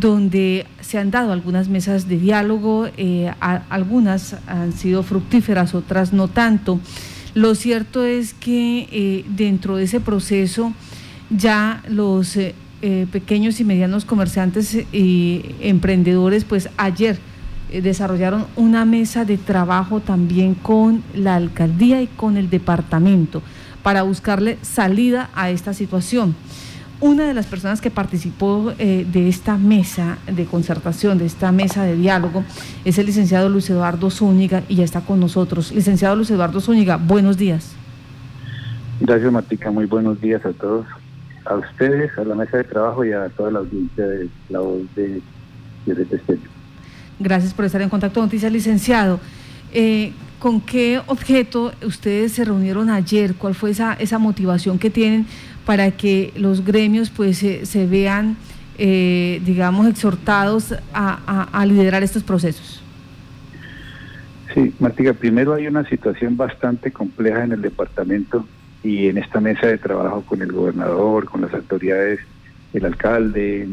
donde se han dado algunas mesas de diálogo, eh, algunas han sido fructíferas, otras no tanto. Lo cierto es que eh, dentro de ese proceso ya los eh, pequeños y medianos comerciantes y emprendedores, pues ayer desarrollaron una mesa de trabajo también con la alcaldía y con el departamento para buscarle salida a esta situación. Una de las personas que participó eh, de esta mesa de concertación, de esta mesa de diálogo, es el licenciado Luis Eduardo Zúñiga y ya está con nosotros. Licenciado Luis Eduardo Zúñiga, buenos días. Gracias, Matica. Muy buenos días a todos. A ustedes, a la mesa de trabajo y a toda la audiencia de la voz de Violeta Estéreo. Gracias por estar en contacto noticias, licenciado. Eh, ¿Con qué objeto ustedes se reunieron ayer? ¿Cuál fue esa, esa motivación que tienen para que los gremios pues se, vean, eh, digamos, exhortados a, liderar estos procesos? Sí, Martica, primero hay una situación bastante compleja en el departamento y en esta mesa de trabajo con el gobernador, con las autoridades, el alcalde,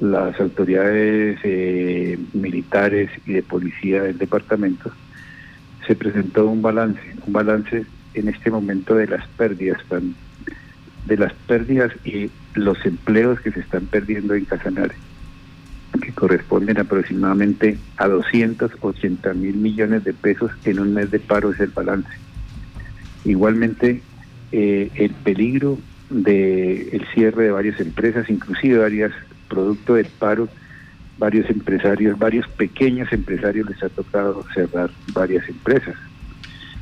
las autoridades eh, militares y de policía del departamento, se presentó un balance, un balance en este momento de las pérdidas tan de las pérdidas y los empleos que se están perdiendo en Casanare, que corresponden aproximadamente a 280 mil millones de pesos en un mes de paro es el balance. Igualmente, eh, el peligro del el cierre de varias empresas, inclusive varias producto del paro, varios empresarios, varios pequeños empresarios les ha tocado cerrar varias empresas.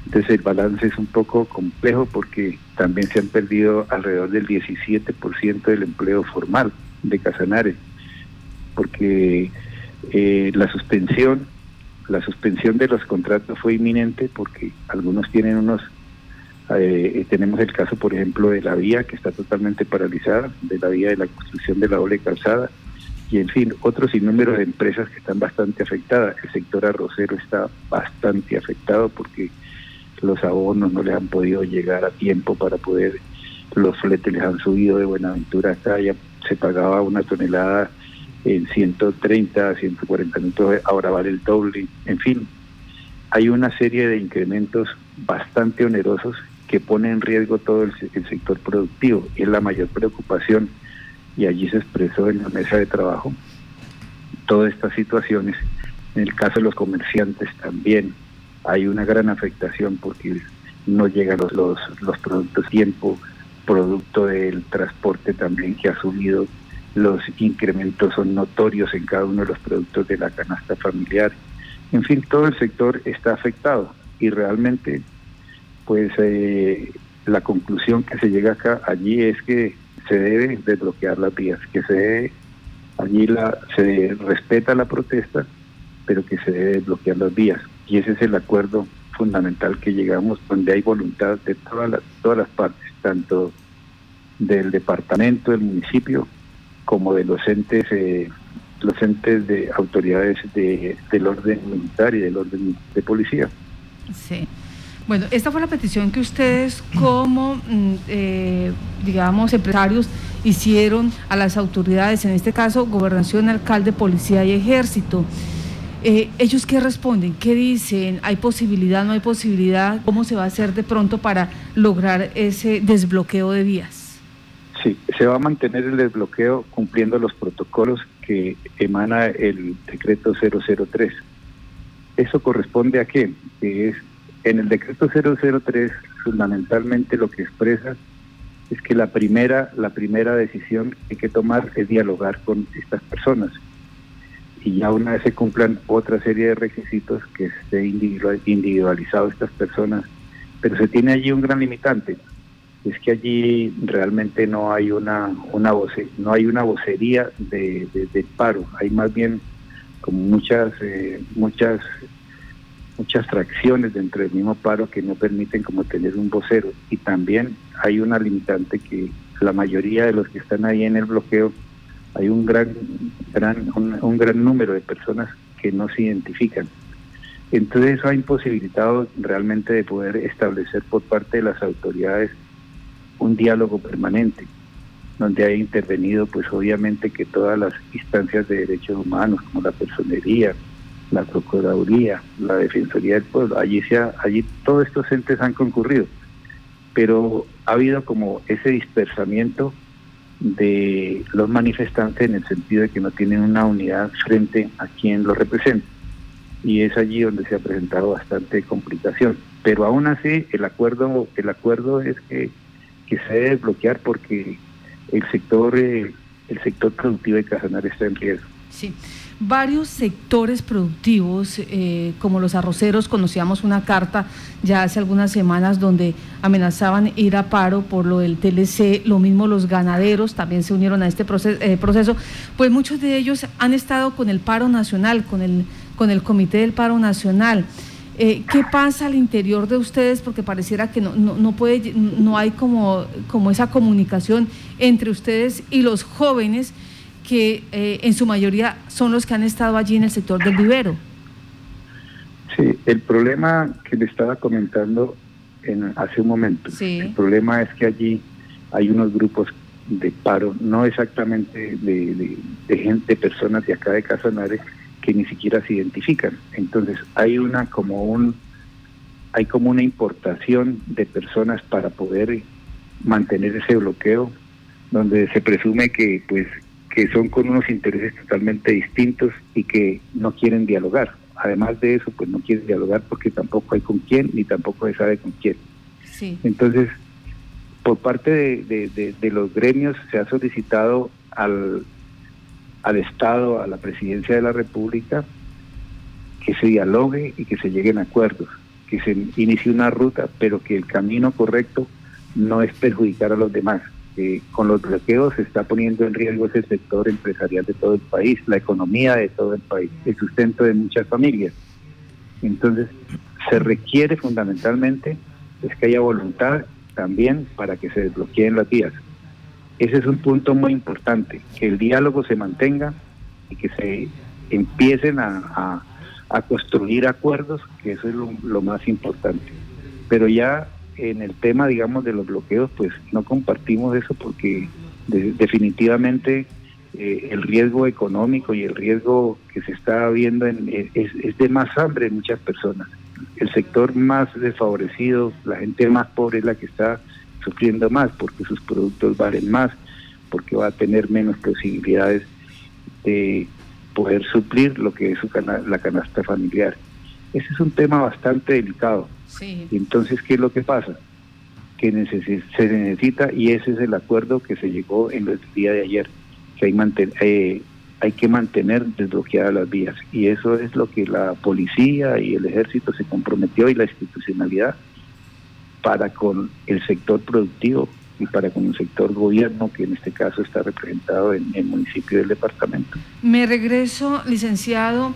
Entonces el balance es un poco complejo porque también se han perdido alrededor del 17% del empleo formal de Casanare, porque eh, la suspensión, la suspensión de los contratos fue inminente porque algunos tienen unos, eh, tenemos el caso por ejemplo de la vía que está totalmente paralizada, de la vía de la construcción de la doble calzada, y en fin, otros sinnúmero de empresas que están bastante afectadas. El sector arrocero está bastante afectado porque los abonos no les han podido llegar a tiempo para poder, los fletes les han subido de Buenaventura hasta allá, se pagaba una tonelada en 130, 140 minutos, ahora vale el doble, en fin, hay una serie de incrementos bastante onerosos que ponen en riesgo todo el, sector productivo. Es la mayor preocupación y allí se expresó en la mesa de trabajo todas estas situaciones. En el caso de los comerciantes también, hay una gran afectación porque no llegan los, los, los productos tiempo, producto del transporte también que ha subido, los incrementos son notorios en cada uno de los productos de la canasta familiar. En fin, todo el sector está afectado y realmente, pues eh, la conclusión que se llega acá allí es que se debe desbloquear las vías, que se debe, allí la, se respeta la protesta, pero que se debe desbloquear las vías y ese es el acuerdo fundamental que llegamos donde hay voluntad de todas las, todas las partes, tanto del departamento, del municipio, como de los entes, eh, los entes de autoridades de, del orden militar y del orden de policía. Sí. Bueno, esta fue la petición que ustedes como, mm, eh, digamos, empresarios hicieron a las autoridades, en este caso, gobernación, alcalde, policía y ejército. Eh, ¿Ellos qué responden? ¿Qué dicen? ¿Hay posibilidad? ¿No hay posibilidad? ¿Cómo se va a hacer de pronto para lograr ese desbloqueo de vías? Sí, se va a mantener el desbloqueo cumpliendo los protocolos que emana el decreto 003. ¿Eso corresponde a qué? Que es en el decreto 003 fundamentalmente lo que expresa es que la primera la primera decisión que hay que tomar es dialogar con estas personas y ya una vez se cumplan otra serie de requisitos que esté individualizado estas personas, pero se tiene allí un gran limitante, es que allí realmente no hay una una voce, no hay una vocería de, paro, hay más bien como muchas eh, muchas muchas fracciones dentro del mismo paro que no permiten como tener un vocero. Y también hay una limitante que la mayoría de los que están ahí en el bloqueo hay un gran, gran un, gran número de personas que no se identifican. Entonces eso ha imposibilitado realmente de poder establecer por parte de las autoridades un diálogo permanente. donde ha intervenido pues obviamente que todas las instancias de derechos humanos como la personería, la procuraduría, la defensoría del pueblo, allí se allí todos estos entes han concurrido, pero ha habido como ese dispersamiento de los manifestantes en el sentido de que no tienen una unidad frente a quien los representa y es allí donde se ha presentado bastante complicación. Pero aún así el acuerdo el acuerdo es que, que se debe bloquear porque el sector eh, el sector productivo de Casanar está en riesgo. Sí. Varios sectores productivos, eh, como los arroceros, conocíamos una carta ya hace algunas semanas donde amenazaban ir a paro por lo del TLC, lo mismo los ganaderos también se unieron a este proceso, eh, proceso pues muchos de ellos han estado con el paro nacional, con el con el Comité del Paro Nacional. Eh, ¿Qué pasa al interior de ustedes? Porque pareciera que no, no, puede, no hay como, como esa comunicación entre ustedes y los jóvenes que eh, en su mayoría son los que han estado allí en el sector del vivero. Sí, el problema que le estaba comentando en, hace un momento, el problema es que allí hay unos grupos de paro, no exactamente de, de gente, personas de acá de Casanares, que ni siquiera se identifican. Entonces hay una como un hay como una importación de personas para poder mantener ese bloqueo donde se presume que pues que son con unos intereses totalmente distintos y que no quieren dialogar. Además de eso, pues no quieren dialogar porque tampoco hay con quién ni tampoco se sabe con quién. Entonces, por parte de, de los gremios se ha solicitado al, al Estado, a la Presidencia de la República, que se dialogue y que se lleguen a acuerdos, que se inicie una ruta, pero que el camino correcto no es perjudicar a los demás. Con los bloqueos se está poniendo en riesgo ese sector empresarial de todo el país, la economía de todo el país, el sustento de muchas familias. Entonces, se requiere fundamentalmente es que haya voluntad también para que se desbloqueen las vías. Ese es un punto muy importante, que el diálogo se mantenga y que se empiecen a, construir acuerdos, que eso es lo, más importante. Pero ya en el tema, digamos, de los bloqueos, pues no compartimos eso porque definitivamente eh, el riesgo económico y el riesgo que se está viendo en, es, es, de más hambre en muchas personas. El sector más desfavorecido, la gente más pobre es la que está sufriendo más porque sus productos valen más, porque va a tener menos posibilidades de poder suplir lo que es su la canasta familiar. Ese es un tema bastante delicado. Sí. Entonces, ¿qué es lo que pasa? Que se necesita, y ese es el acuerdo que se llegó en el día de ayer, que hay, eh, hay que mantener desbloqueadas las vías. Y eso es lo que la policía y el ejército se comprometió y la institucionalidad para con el sector productivo y para con el sector gobierno, que en este caso está representado en el municipio del departamento. Me regreso, licenciado,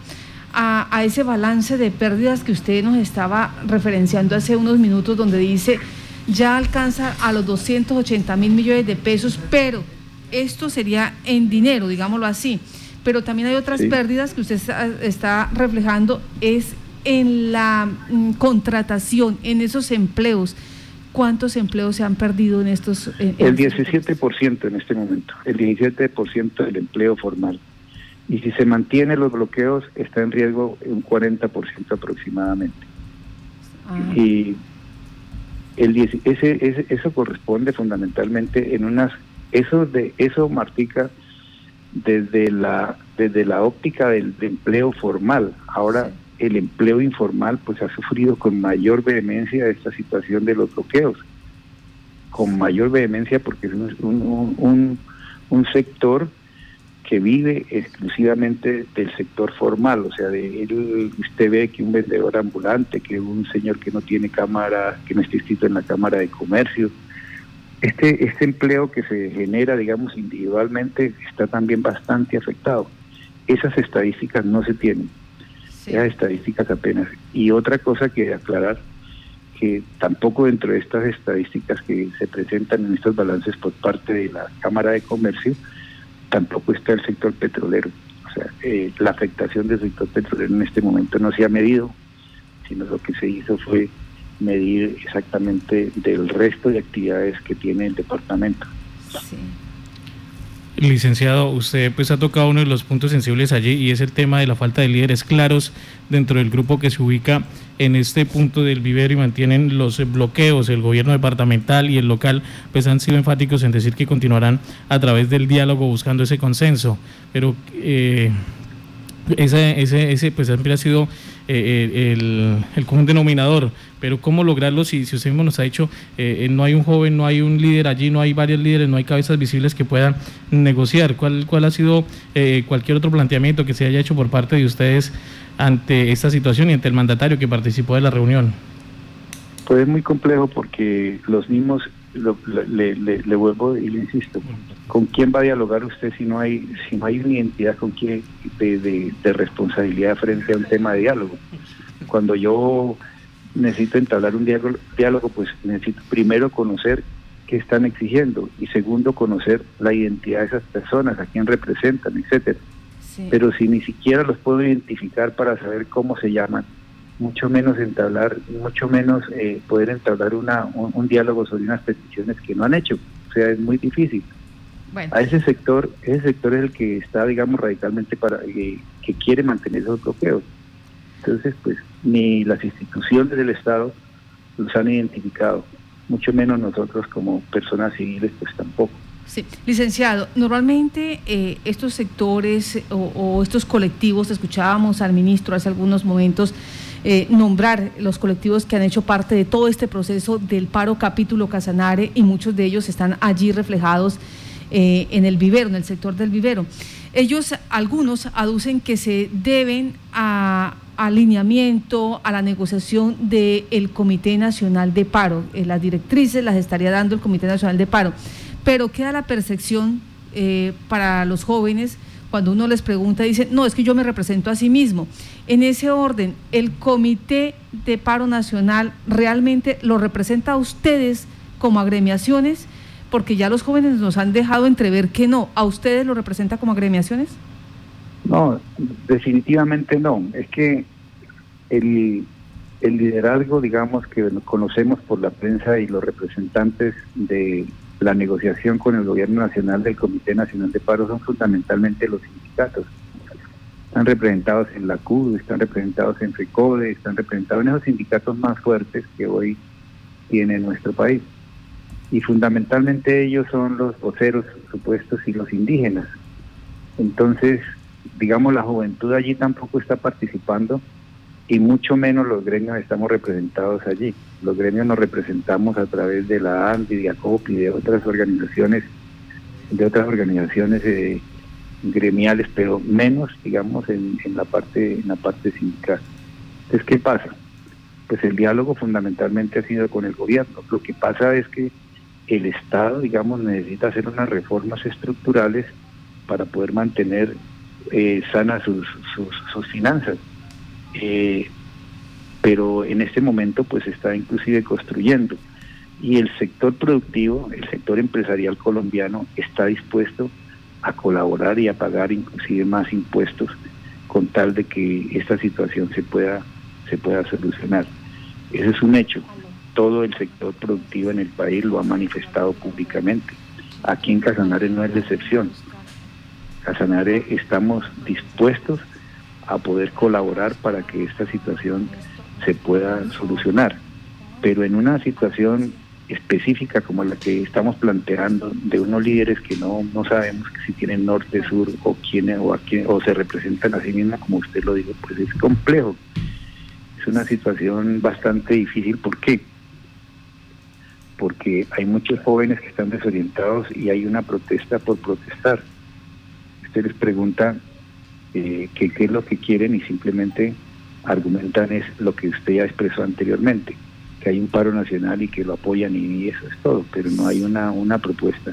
a, a, ese balance de pérdidas que usted nos estaba referenciando hace unos minutos, donde dice ya alcanza a los 280 mil millones de pesos, pero esto sería en dinero, digámoslo así. Pero también hay otras pérdidas que usted está reflejando, es en la mm, contratación, en esos empleos, ¿cuántos empleos se han perdido en estos? el 17% en este momento, el 17% del empleo formal. Y si se mantienen los bloqueos, está en riesgo un 40% aproximadamente. Ah. Y el ese, eso corresponde fundamentalmente en unas eso de eso martica desde la desde la óptica del, empleo formal ahora el empleo informal pues ha sufrido con mayor vehemencia esta situación de los bloqueos, con mayor vehemencia porque es un, un, sector que vive exclusivamente del sector formal, o sea, de usted ve que un vendedor ambulante, que un señor que no tiene cámara, que no está inscrito en la Cámara de Comercio, este, este empleo que se genera, digamos, individualmente está también bastante afectado. Esas estadísticas no se tienen estadísticas apenas. Y otra cosa que aclarar, que tampoco dentro de estas estadísticas que se presentan en estos balances por parte de la Cámara de Comercio, tampoco está el sector petrolero. O sea, eh, la afectación del sector petrolero en este momento no se ha medido, sino lo que se hizo fue medir exactamente del resto de actividades que tiene el departamento. Sí. Licenciado, usted pues ha tocado uno de los puntos sensibles allí y es el tema de la falta de líderes claros dentro del grupo que se ubica en este punto del vivero y mantienen los bloqueos. El gobierno departamental y el local pues han sido enfáticos en decir que continuarán a través del diálogo buscando ese consenso. Pero eh, ese, ese, pues siempre ha sido eh, eh, el, el, común denominador, pero cómo lograrlo si, si usted mismo nos ha dicho, no hay un joven, no hay un líder allí, no hay varios líderes, no hay cabezas visibles que puedan negociar. ¿Cuál, cuál ha sido cualquier otro planteamiento que se haya hecho por parte de ustedes ante esta situación y ante el mandatario que participó de la reunión? Pues es muy complejo porque los mismos le, le, vuelvo y le insisto, ¿con quién va a dialogar usted si no hay si no hay una identidad con quién de, de, responsabilidad frente a un tema de diálogo? Cuando yo necesito entablar un diálogo, diálogo, pues necesito primero conocer qué están exigiendo y segundo conocer la identidad de esas personas, a quién representan, etcétera. Pero si ni siquiera los puedo identificar para saber cómo se llaman, mucho menos entablar, mucho menos eh, poder entablar una, un, diálogo sobre unas peticiones que no han hecho. O sea, es muy difícil. A ese sector, ese sector es el que está, digamos, radicalmente para eh, que quiere mantener esos bloqueos. Entonces, pues, ni las instituciones del Estado los han identificado, mucho menos nosotros como personas civiles, pues tampoco. Sí, licenciado, normalmente eh, estos sectores o, o, estos colectivos, escuchábamos al ministro hace algunos momentos, eh, nombrar los colectivos que han hecho parte de todo este proceso del paro capítulo Casanare y muchos de ellos están allí reflejados eh, en el vivero, en el sector del vivero. Ellos, algunos, aducen que se deben a alineamiento, a la negociación del Comité Nacional de Paro. Eh, las directrices las estaría dando el Comité Nacional de Paro, pero queda la percepción para los jóvenes cuando uno les pregunta, dicen, no, es que yo me represento a sí mismo. En ese orden, ¿el Comité de Paro Nacional realmente lo representa a ustedes como agremiaciones? Porque ya los jóvenes nos han dejado entrever que no. ¿A ustedes lo representa como agremiaciones? No, definitivamente no. Es que el, el liderazgo, digamos, que conocemos por la prensa y los representantes de la negociación con el gobierno nacional del Comité Nacional de Paro son fundamentalmente los sindicatos. Están representados en la CUD, están representados en FECODE, están representados en esos sindicatos más fuertes que hoy tiene nuestro país. Y fundamentalmente ellos son los voceros supuestos y los indígenas. Entonces, digamos, la juventud allí tampoco está participando y mucho menos los gremios estamos representados allí. Los gremios nos representamos a través de la ANDI, de ACOP y de otras organizaciones, de otras organizaciones eh, gremiales, pero menos, digamos, en, la parte en la parte sindical. Entonces, ¿qué pasa? Pues el diálogo fundamentalmente ha sido con el gobierno. Lo que pasa es que el Estado, digamos, necesita hacer unas reformas estructurales para poder mantener eh, sanas sus, sus, sus finanzas eh, pero en este momento pues está inclusive construyendo. Y el sector productivo, el sector empresarial colombiano está dispuesto a colaborar y a pagar inclusive más impuestos con tal de que esta situación se pueda, se pueda solucionar. Ese es un hecho. Todo el sector productivo en el país lo ha manifestado públicamente. Aquí en Casanare no es la excepción. Casanare estamos dispuestos a poder colaborar para que esta situación se pueda solucionar. Pero en una situación específica como la que estamos planteando de unos líderes que no, no sabemos si tienen norte, sur o quién o a quién, o se representan a sí mismos como usted lo dijo, pues es complejo. Es una situación bastante difícil. ¿Por qué? Porque hay muchos jóvenes que están desorientados y hay una protesta por protestar. Usted les pregunta eh, qué es lo que quieren y simplemente argumentan es lo que usted ya expresó anteriormente, que hay un paro nacional y que lo apoyan y eso es todo, pero no hay una, una propuesta.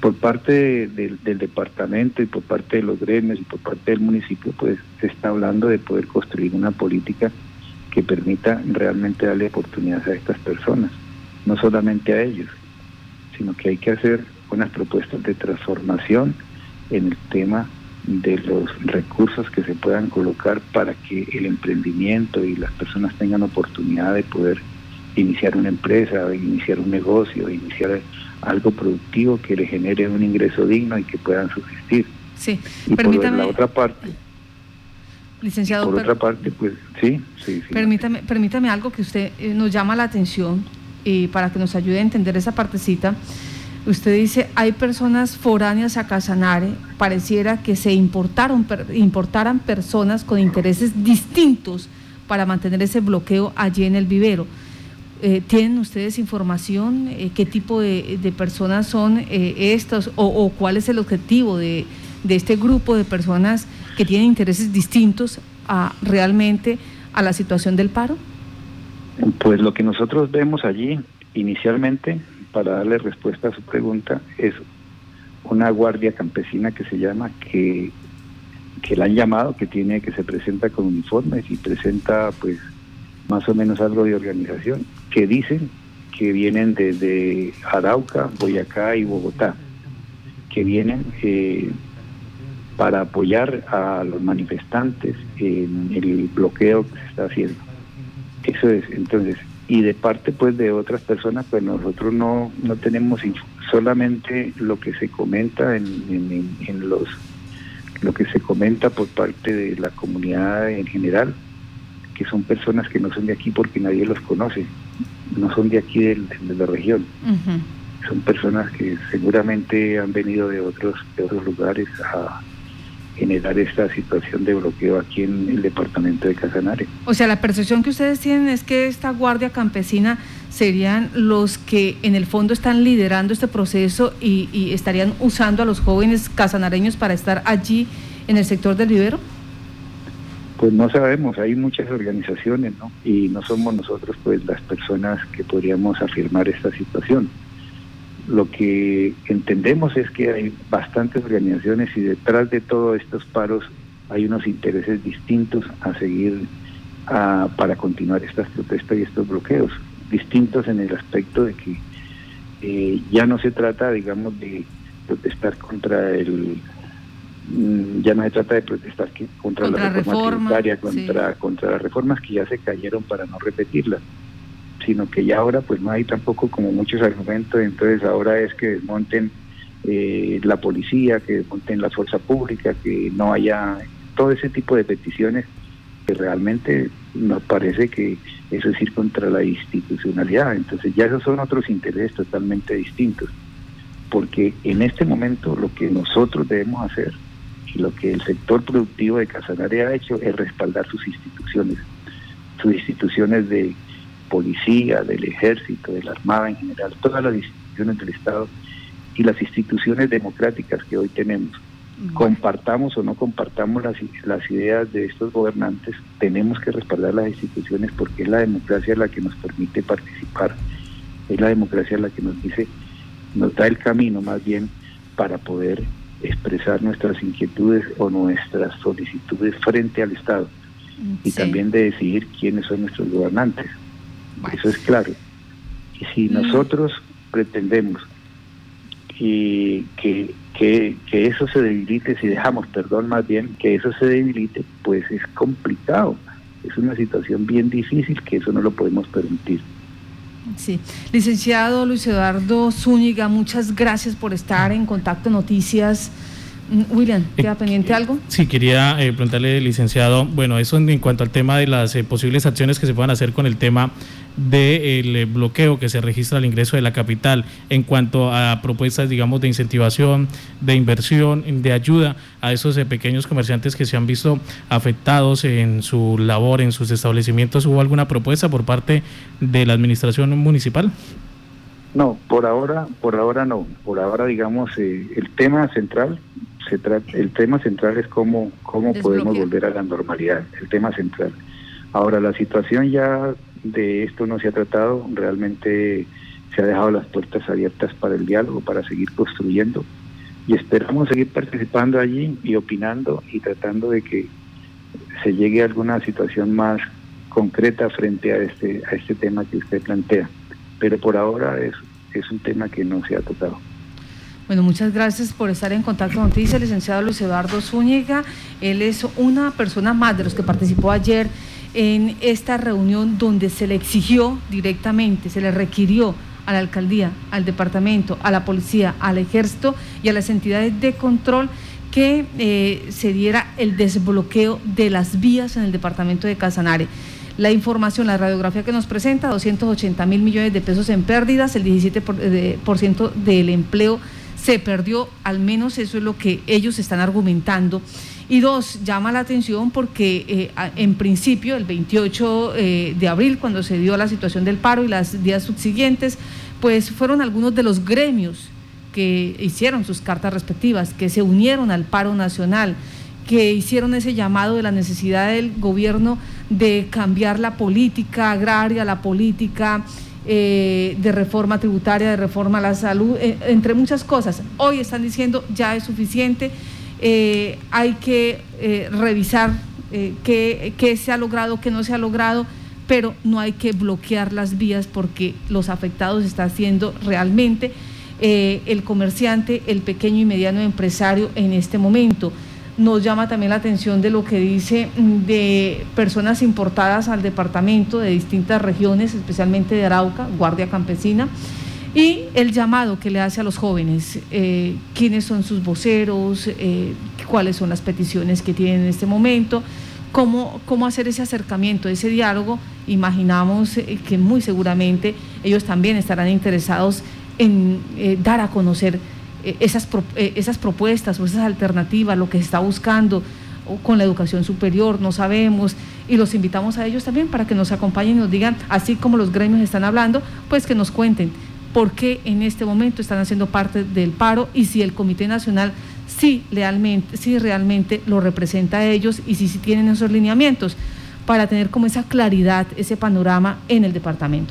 Por parte del departamento y por parte de los gremios y por parte del municipio, pues se está hablando de poder construir una política que permita realmente darle oportunidades a estas personas, no solamente a ellos, sino que hay que hacer unas propuestas de transformación en el tema de los recursos que se puedan colocar para que el emprendimiento y las personas tengan oportunidad de poder iniciar una empresa, iniciar un negocio, iniciar algo productivo que le genere un ingreso digno y que puedan subsistir. Sí, y permítame. Por la otra parte. Licenciado. Por otra parte, pues sí, sí, Permítame, permítame algo que usted eh, nos llama la atención y para que nos ayude a entender esa partecita. Usted dice, hay personas foráneas a Casanare, pareciera que se importaron, importaran personas con intereses distintos para mantener ese bloqueo allí en el vivero. Eh, ¿Tienen ustedes información? Eh, ¿Qué tipo de, personas son eh, estos o, cuál es el objetivo de, este grupo de personas que tienen intereses distintos a realmente a la situación del paro? Pues lo que nosotros vemos allí inicialmente, para darle respuesta a su pregunta, es una guardia campesina que se llama, que, que la han llamado, que tiene, que se presenta con uniformes y presenta pues más o menos algo de organización, que dicen que vienen desde Arauca, Boyacá y Bogotá, que vienen eh, para apoyar a los manifestantes en el bloqueo que se está haciendo. Eso es, entonces, y de parte pues de otras personas, pues nosotros no, no tenemos solamente lo que se comenta en, en, en los lo que se comenta por parte de la comunidad en general, que son personas que no son de aquí porque nadie los conoce, no son de aquí de, la región. Son personas que seguramente han venido de otros, de otros lugares a generar esta situación de bloqueo aquí en el departamento de Casanare. O sea, la percepción que ustedes tienen es que esta guardia campesina serían los que en el fondo están liderando este proceso y, y estarían usando a los jóvenes casanareños para estar allí en el sector del vivero. Pues no sabemos, hay muchas organizaciones, ¿no? Y no somos nosotros pues las personas que podríamos afirmar esta situación. Lo que entendemos es que hay bastantes organizaciones y detrás de todos estos paros hay unos intereses distintos a seguir para continuar estas protestas y estos bloqueos, distintos en el aspecto de que eh, ya no se trata, digamos, de protestar contra el Mm, ya no se trata de protestar contra, la reforma, tributaria, contra, contra las reformas que ya se cayeron para no repetirlas, sino que ya ahora pues no hay tampoco como muchos argumentos, entonces ahora es que desmonten eh, la policía, que desmonten la fuerza pública, que no haya todo ese tipo de peticiones que realmente nos parece que eso es ir contra la institucionalidad, entonces ya esos son otros intereses totalmente distintos, porque en este momento lo que nosotros debemos hacer y lo que el sector productivo de Casanare ha hecho es respaldar sus instituciones, sus instituciones de policía, del ejército, de la Armada en general, todas las instituciones del Estado y las instituciones democráticas que hoy tenemos. Compartamos o no compartamos las, las ideas de estos gobernantes, tenemos que respaldar las instituciones porque es la democracia la que nos permite participar, es la democracia la que nos dice, nos da el camino más bien para poder expresar nuestras inquietudes o nuestras solicitudes frente al Estado y también de decidir quiénes son nuestros gobernantes. Eso es claro. Y si mm. nosotros pretendemos que, que, que, que, eso se debilite, si dejamos, perdón, más bien, que eso se debilite, pues es complicado. Es una situación bien difícil que eso no lo podemos permitir. Sí, licenciado Luis Eduardo Zúñiga, muchas gracias por estar en Contacto Noticias. Mm, William, ¿queda eh, pendiente algo? Sí, quería eh, preguntarle, licenciado, bueno, eso en, cuanto al tema de las eh, posibles acciones que se puedan hacer con el tema del eh, bloqueo que se registra al ingreso de la capital en cuanto a propuestas, digamos, de incentivación, de inversión, de ayuda a esos eh, pequeños comerciantes que se han visto afectados en su labor, en sus establecimientos. ¿Hubo alguna propuesta por parte de la administración municipal? No, por ahora, por ahora no. Por ahora, digamos, eh, el tema central se trata, el tema central es cómo cómo podemos volver a la normalidad. El tema central. Ahora la situación ya de esto no se ha tratado, realmente se ha dejado las puertas abiertas para el diálogo, para seguir construyendo y esperamos seguir participando allí y opinando y tratando de que se llegue a alguna situación más concreta frente a este a este tema que usted plantea. Pero por ahora es, es un tema que no se ha tocado. Bueno, muchas gracias por estar en contacto con Noticias, licenciado Luis Eduardo Zúñiga. Él es una persona más de los que participó ayer en esta reunión donde se le exigió directamente, se le requirió a la alcaldía, al departamento, a la policía, al ejército y a las entidades de control que eh, se diera el desbloqueo de las vías en el departamento de Casanare. La información, la radiografía que nos presenta, 280 mil millones de pesos en pérdidas, el 17% del empleo se perdió, al menos eso es lo que ellos están argumentando. Y dos, llama la atención porque eh, en principio, el 28 eh, de abril, cuando se dio la situación del paro y las días subsiguientes, pues fueron algunos de los gremios que hicieron sus cartas respectivas, que se unieron al paro nacional, que hicieron ese llamado de la necesidad del gobierno de cambiar la política agraria, la política eh, de reforma tributaria, de reforma a la salud, entre muchas cosas. Hoy están diciendo ya es suficiente, eh, hay que revisar qué, qué se ha logrado, qué no se ha logrado, pero no hay que bloquear las vías porque los afectados están siendo realmente el comerciante, el pequeño y mediano empresario en este momento. Nos llama también la atención de lo que dice mm, de personas importadas al departamento de distintas regiones, especialmente de Arauca, Guardia Campesina, y el llamado que le hace a los jóvenes, eh, quiénes son sus voceros, eh, cuáles son las peticiones que tienen en este momento, cómo, cómo hacer ese acercamiento, ese diálogo. Imaginamos eh, que muy seguramente ellos también estarán interesados en dar a conocer esas, esas propuestas o esas alternativas, lo que se está buscando con la educación superior, no sabemos, y los invitamos a ellos también para que nos acompañen y nos digan, así como los gremios están hablando, pues que nos cuenten por qué en este momento están haciendo parte del paro y si el Comité Nacional sí, realmente, sí realmente lo representa a ellos y si, si tienen esos lineamientos para tener como esa claridad, ese panorama en el departamento.